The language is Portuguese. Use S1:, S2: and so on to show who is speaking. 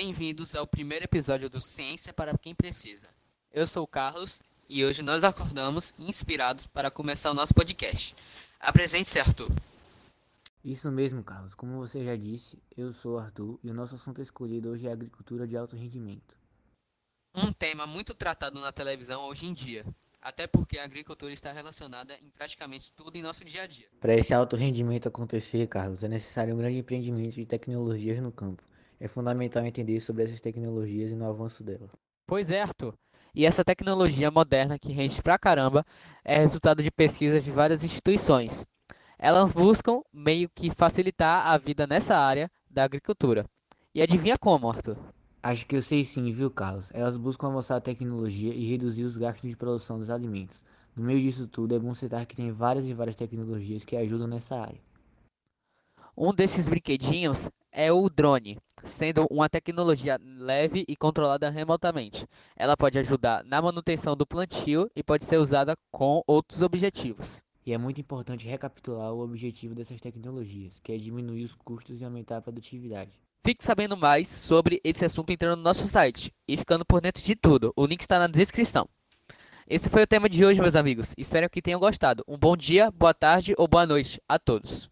S1: Bem-vindos ao primeiro episódio do Ciência para quem precisa. Eu sou o Carlos e hoje nós acordamos inspirados para começar o nosso podcast. Apresente-se, Arthur.
S2: Isso mesmo, Carlos. Como você já disse, eu sou o Arthur e o nosso assunto escolhido hoje é agricultura de alto rendimento.
S1: Um tema muito tratado na televisão hoje em dia, até porque a agricultura está relacionada em praticamente tudo em nosso dia a dia.
S2: Para esse alto rendimento acontecer, Carlos, é necessário um grande empreendimento de tecnologias no campo. É fundamental entender sobre essas tecnologias e no avanço delas.
S3: Pois é, Arthur. E essa tecnologia moderna que rende pra caramba é resultado de pesquisas de várias instituições. Elas buscam meio que facilitar a vida nessa área da agricultura. E adivinha como, Arthur?
S2: Acho que eu sei sim, viu, Carlos? Elas buscam avançar a tecnologia e reduzir os gastos de produção dos alimentos. No meio disso tudo, é bom citar que tem várias e várias tecnologias que ajudam nessa área.
S3: Um desses brinquedinhos é o drone, sendo uma tecnologia leve e controlada remotamente. Ela pode ajudar na manutenção do plantio e pode ser usada com outros objetivos.
S2: E é muito importante recapitular o objetivo dessas tecnologias, que é diminuir os custos e aumentar a produtividade.
S3: Fique sabendo mais sobre esse assunto entrando no nosso site e ficando por dentro de tudo. O link está na descrição. Esse foi o tema de hoje, meus amigos. Espero que tenham gostado. Um bom dia, boa tarde ou boa noite a todos.